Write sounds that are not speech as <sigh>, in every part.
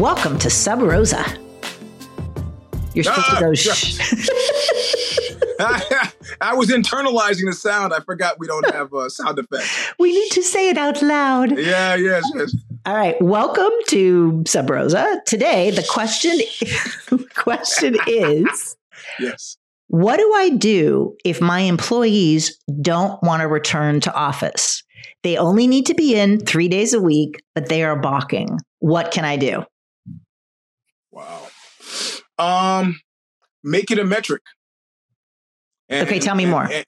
Welcome to Sub Rosa. You're supposed Ah, to go. <laughs> Shh. <laughs> I, I was internalizing the sound. I forgot we don't have uh, sound effects. we need to say it out loud. Yeah, yes, yes. All right. Welcome to Sub Rosa. Today, the question <laughs> question is Yes. What do I do if my employees don't want to return to office? They only need to be in three days a week, but they are balking. What can I do? Wow. Um, make it a metric. And- Okay, tell me and- more. and,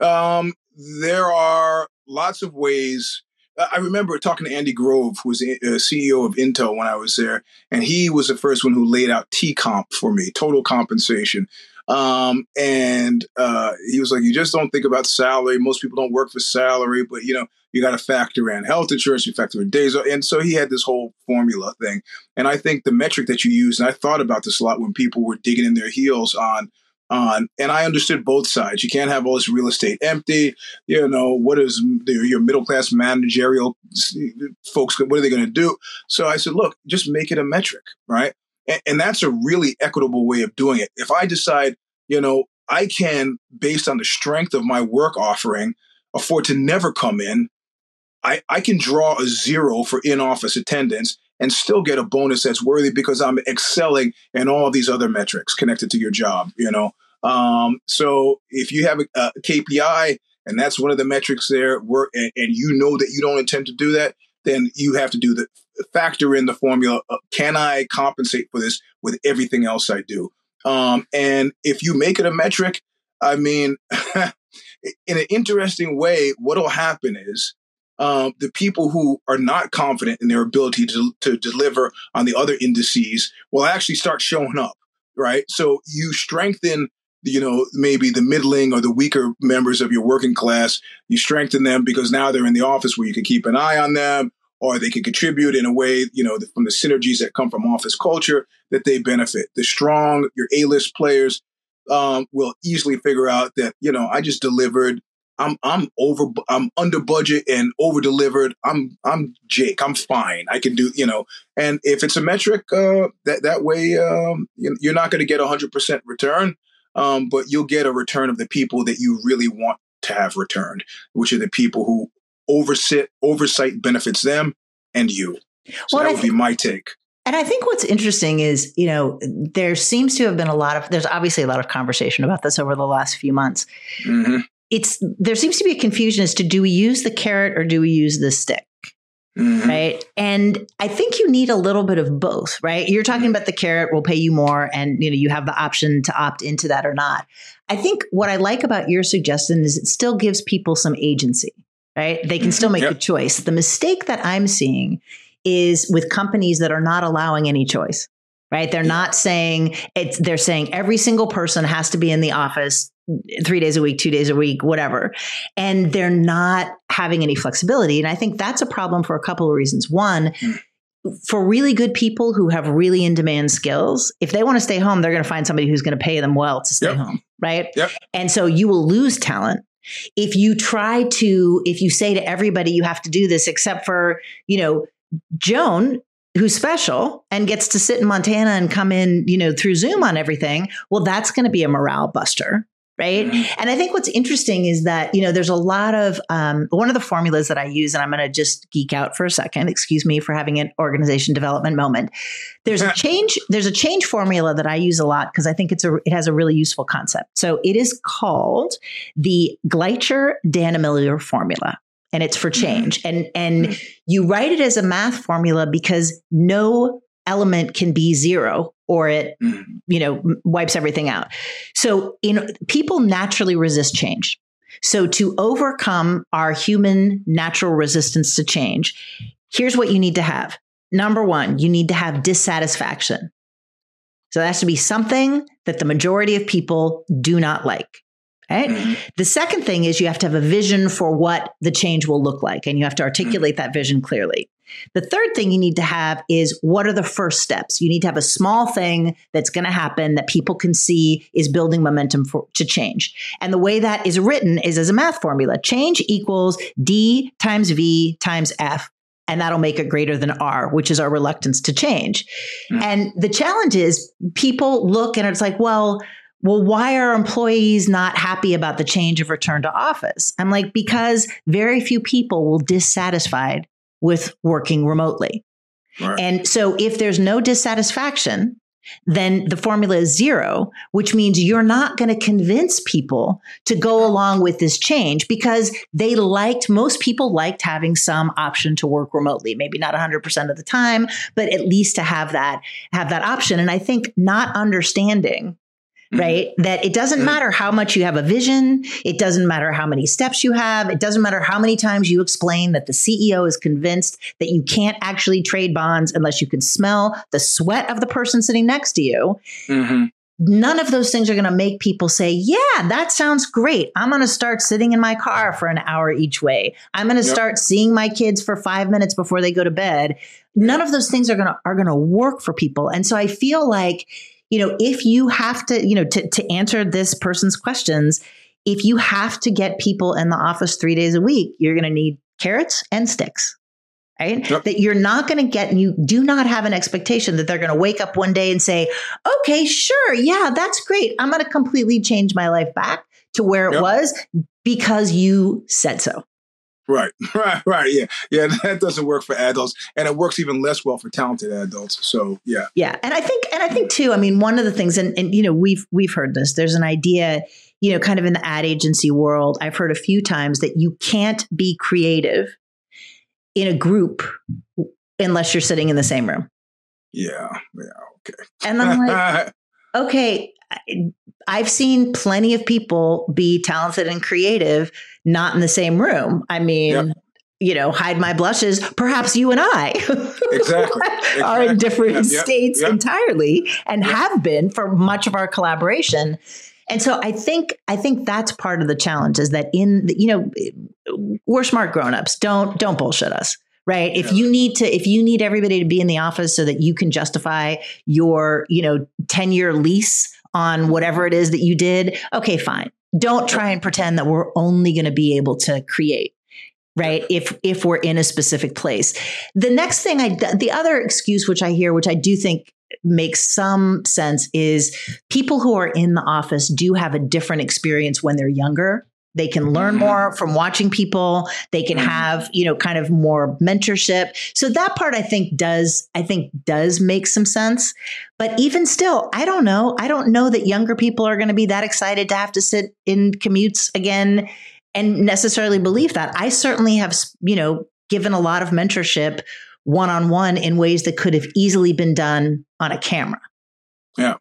um, there are lots of ways. I remember talking to Andy Grove, who was a CEO of Intel when I was there, and he was the first one who laid out T comp for me, total compensation. Um, and uh, he was like, "You just don't think about salary. Most people don't work for salary, but you know, you got to factor in health insurance, you factor in days." And so he had this whole formula thing. And I think the metric that you use, and I thought about this a lot when people were digging in their heels on on, and I understood both sides. You can't have all this real estate empty. You know, what is your middle class managerial folks? What are they going to do? So I said, look, just make it a metric, right? And, and that's a really equitable way of doing it. If I decide, you know, I can, based on the strength of my work offering, afford to never come in. I, I can draw a zero for in office attendance and still get a bonus that's worthy because I'm excelling in all these other metrics connected to your job, you know. Um, so if you have a, a KPI and that's one of the metrics there, and, and you know that you don't intend to do that, then you have to do the factor in the formula. Of, can I compensate for this with everything else I do? Um, and if you make it a metric, I mean, <laughs> in an interesting way, what'll happen is um, the people who are not confident in their ability to, to deliver on the other indices will actually start showing up, right? So you strengthen, you know, maybe the middling or the weaker members of your working class. You strengthen them because now they're in the office where you can keep an eye on them or they can contribute in a way, you know, from the synergies that come from office culture that they benefit. The strong, your A-list players um, will easily figure out that, you know, I just delivered I'm I'm over I'm under budget and over delivered. I'm I'm Jake. I'm fine. I can do you know. And if it's a metric, uh, that that way um, you- you're not going to get a hundred percent return, um, but you'll get a return of the people that you really want to have returned, which are the people who oversit oversight benefits them and you. So Well, that would be my take. And I think what's interesting is, you know, there seems to have been a lot of, there's obviously a lot of conversation about this over the last few months. hmm It's, there seems to be a confusion as to do we use the carrot or do we use the stick? Hmm right? And I think you need a little bit of both, right? You're talking about the carrot will pay you more and you know you have the option to opt into that or not. I think what I like about your suggestion is it still gives people some agency, right? They can still make Yep. a choice. The mistake that I'm seeing is with companies that are not allowing any choice. Right? They're not saying it's they're saying every single person has to be in the office 3 days a week, 2 days a week, whatever and they're not having any flexibility. And I think that's a problem for a couple of reasons. One, for really good people who have really in demand skills, if they want to stay home, they're going to find somebody who's going to pay them well to stay Yep. home, right? Yep. And so you will lose talent. If you try to, if you say to everybody, you have to do this, except for, you know, Joan, who's special and gets to sit in Montana and come in, you know, through Zoom on everything, well, that's going to be a morale buster. Right. Mhm. And I think what's interesting is that, you know, there's a lot of um, one of the formulas that I use, and I'm going to just geek out for a second. Excuse me for having an organization development moment. There's a <laughs> change, there's a change formula that I use a lot because I think it's a it has a really useful concept. So it is called the Gleicher Dannemiller formula. And it's for change. And and you write it as a math formula because no element can be zero or it Mhm. you know wipes everything out so in people naturally resist change so to overcome our human natural resistance to change here's what you need to have number 1 you need to have dissatisfaction so that has to be something that the majority of people do not like right Mhm. the second thing is you have to have a vision for what the change will look like, and you have to articulate that vision clearly. The third thing you need to have is what are the first steps? You need to have a small thing that's going to happen that people can see is building momentum for, to change. And the way that is written is as a math formula change equals D times V times F. and that'll make it greater than R, which is our reluctance to change. Mm. And the challenge is people look and it's like, well, well, why are employees not happy about the change of return to office? I'm like, because very few people will dissatisfied with working remotely. Right. And so if there's no dissatisfaction, then the formula is zero, which means you're not going to convince people to go along with this change because they liked, most people liked having some option to work remotely. Maybe not 100% of the time, but at least to have that, have that option. And I think not understanding. Right? That it doesn't mm-hmm. matter how much you have a vision. It doesn't matter how many steps you have. It doesn't matter how many times you explain that the CEO is convinced that you can't actually trade bonds unless you can smell the sweat of the person sitting next to you. Mm-hmm. None of those things are going to make people say, Yeah, that sounds great. I'm going to start sitting in my car for an hour each way. I'm going to yep. start seeing my kids for five minutes before they go to bed. None of those things are going to, are going to work for people. And so I feel like you know, if you have to, you know, to, to answer this person's questions, if you have to get people in the office three days a week, you're going to need carrots and sticks. Right? Yep. That you're not going to get, and you do not have an expectation that they're going to wake up one day and say, okay, sure, yeah, that's great. I'm going to completely change my life back to where it yep. was because you said so. Right, <laughs> right, right. Yeah, yeah. <laughs> That doesn't work for adults, and it works even less well for talented adults. So, yeah, yeah. And I think, and I think too. I mean, one of the things, and, and you know, we've we've heard this. There's an idea, you know, kind of in the ad agency world. I've heard a few times that you can't be creative in a group unless you're sitting in the same room. Yeah, yeah, okay. And I'm like, <laughs> okay, I've seen plenty of people be talented and creative not in the same room. I mean, yep. you know, hide my blushes. Perhaps you and I exactly. <laughs> are in different yep. states yep. entirely and have been for much of our collaboration. And so I think I think that's part of the challenge is that in the, you know we're smart grown-ups. Don't don't bullshit us right if you need to if you need everybody to be in the office so that you can justify your you know 10 year lease on whatever it is that you did okay fine. Don't try and pretend that we're only going to be able to create right if if we're in a specific place. The next thing i the other excuse which i hear which i do think makes some sense is people who are in the office do have a different experience when they're younger they can learn more from watching people. They can have you know kind of more mentorship. So that part i think does i think does make some sense. But even still i don't know. I don't know that younger people are going to be that excited to have to sit in commutes again and necessarily believe that. I certainly have you know given a lot of mentorship one-on-one in ways that could have easily been done on a camera. Yeah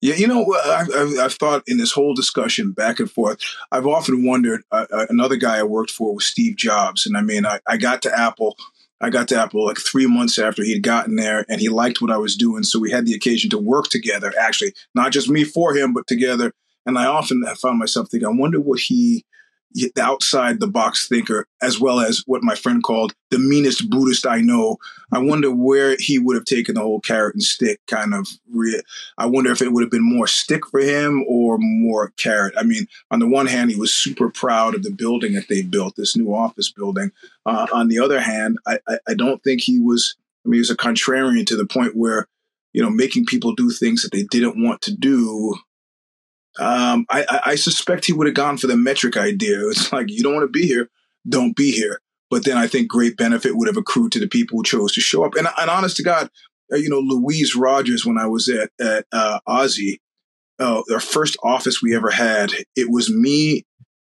yeah, you know, I've, I've, thought in this whole discussion back and forth, I've often wondered. Uh, uh, another guy I worked for was Steve Jobs, and I mean, I, I got to Apple. I got to Apple like three months after he'd gotten there, and he liked what I was doing. So we had the occasion to work together. Actually, not just me for him, but together. And I often found myself thinking, I wonder what he the outside the box thinker, as well as what my friend called the meanest Buddhist I know. I wonder where he would have taken the whole carrot and stick kind of. Re- I wonder if it would have been more stick for him or more carrot. I mean, on the one hand, he was super proud of the building that they built, this new office building. Uh, on the other hand, I, I, I don't think he was. I mean, he was a contrarian to the point where, you know, making people do things that they didn't want to do um, I, I, suspect he would have gone for the metric idea. <laughs> It's like, you don't want to be here, don't be here. But then I think great benefit would have accrued to the people who chose to show up. And, and honest to God, uh, you know, Louise Rogers, when I was at, at uh, Ozy, uh, our first office we ever had, it was me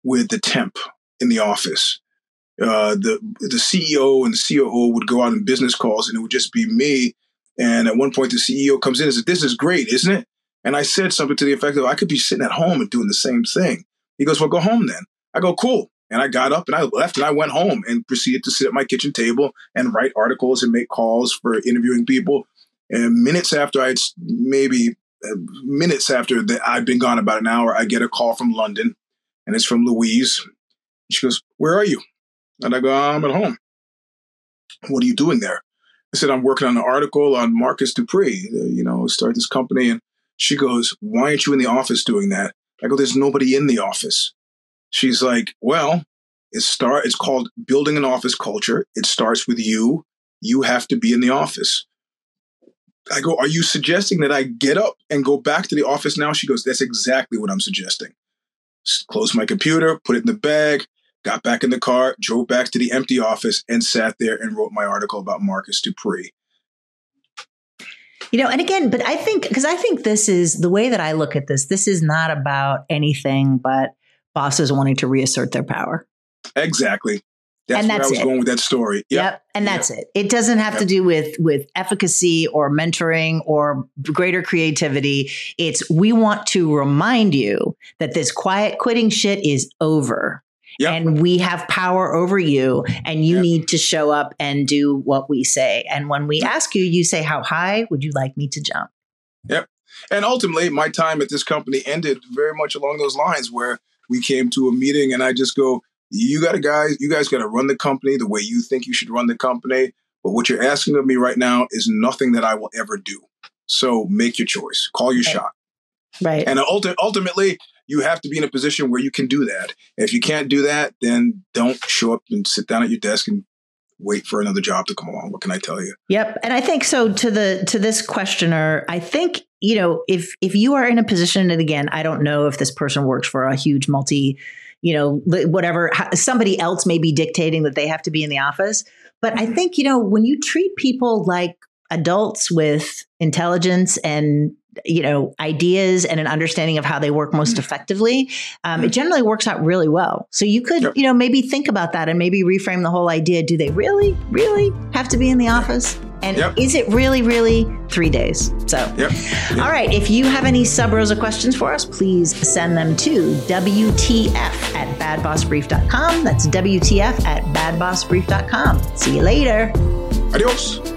with the temp in the office. Uh, the the CEO and the COO would go out on business calls, and it would just be me. And at one point, the CEO comes in and says, "This is great, isn't it?" And I said something to the effect of, I could be sitting at home and doing the same thing. He goes, Well, go home then. I go, Cool. And I got up and I left and I went home and proceeded to sit at my kitchen table and write articles and make calls for interviewing people. And minutes after I'd maybe uh, minutes after that I'd been gone about an hour, I get a call from London and it's from Louise. She goes, Where are you? And I go, I'm at home. What are you doing there? I said, I'm working on an article on Marcus Dupree, you know, start this company. And she goes, Why aren't you in the office doing that? I go, There's nobody in the office. She's like, Well, It start it's called building an office culture. It starts with you. You have to be in the office. I go, Are you suggesting that I get up and go back to the office now? She goes, That's exactly what I'm suggesting. Close my computer, put it in the bag, got back in the car, drove back to the empty office, and sat there and wrote my article about Marcus Dupree. You know, and again, but I think, because I think this is the way that I look at this, this is not about anything but bosses wanting to reassert their power. Exactly. That's, and that's where I was it. going with that story. Yep. yep. And that's yep. it. It doesn't have yep. to do with with efficacy or mentoring or greater creativity. It's we want to remind you that this quiet quitting shit is over. Yep. And we have power over you, and you need to show up and do what we say. And when we ask you, you say, How high would you like me to jump? Yep. And ultimately, my time at this company ended very much along those lines where we came to a meeting and I just go, you got to guys, you guys got to run the company the way you think you should run the company. But what you're asking of me right now is nothing that I will ever do. So make your choice, call your right. shot. Right. And ulti- ultimately, you have to be in a position where you can do that. If you can't do that, then don't show up and sit down at your desk and wait for another job to come along. What can I tell you? Yep. And I think so to the to this questioner, I think, you know, if if you are in a position and again, I don't know if this person works for a huge multi you know, whatever, somebody else may be dictating that they have to be in the office. But I mm-hmm. think, you know, when you treat people like adults with intelligence and you know ideas and an understanding of how they work most mm. effectively um, it generally works out really well so you could you know maybe think about that and maybe reframe the whole idea do they really really have to be in the office and yep. is it really, really three days? So, yep. Yep. all right. If you have any sub rosa questions for us, please send them to WTF at badbossbrief.com. That's WTF at badbossbrief.com. See you later. Adios.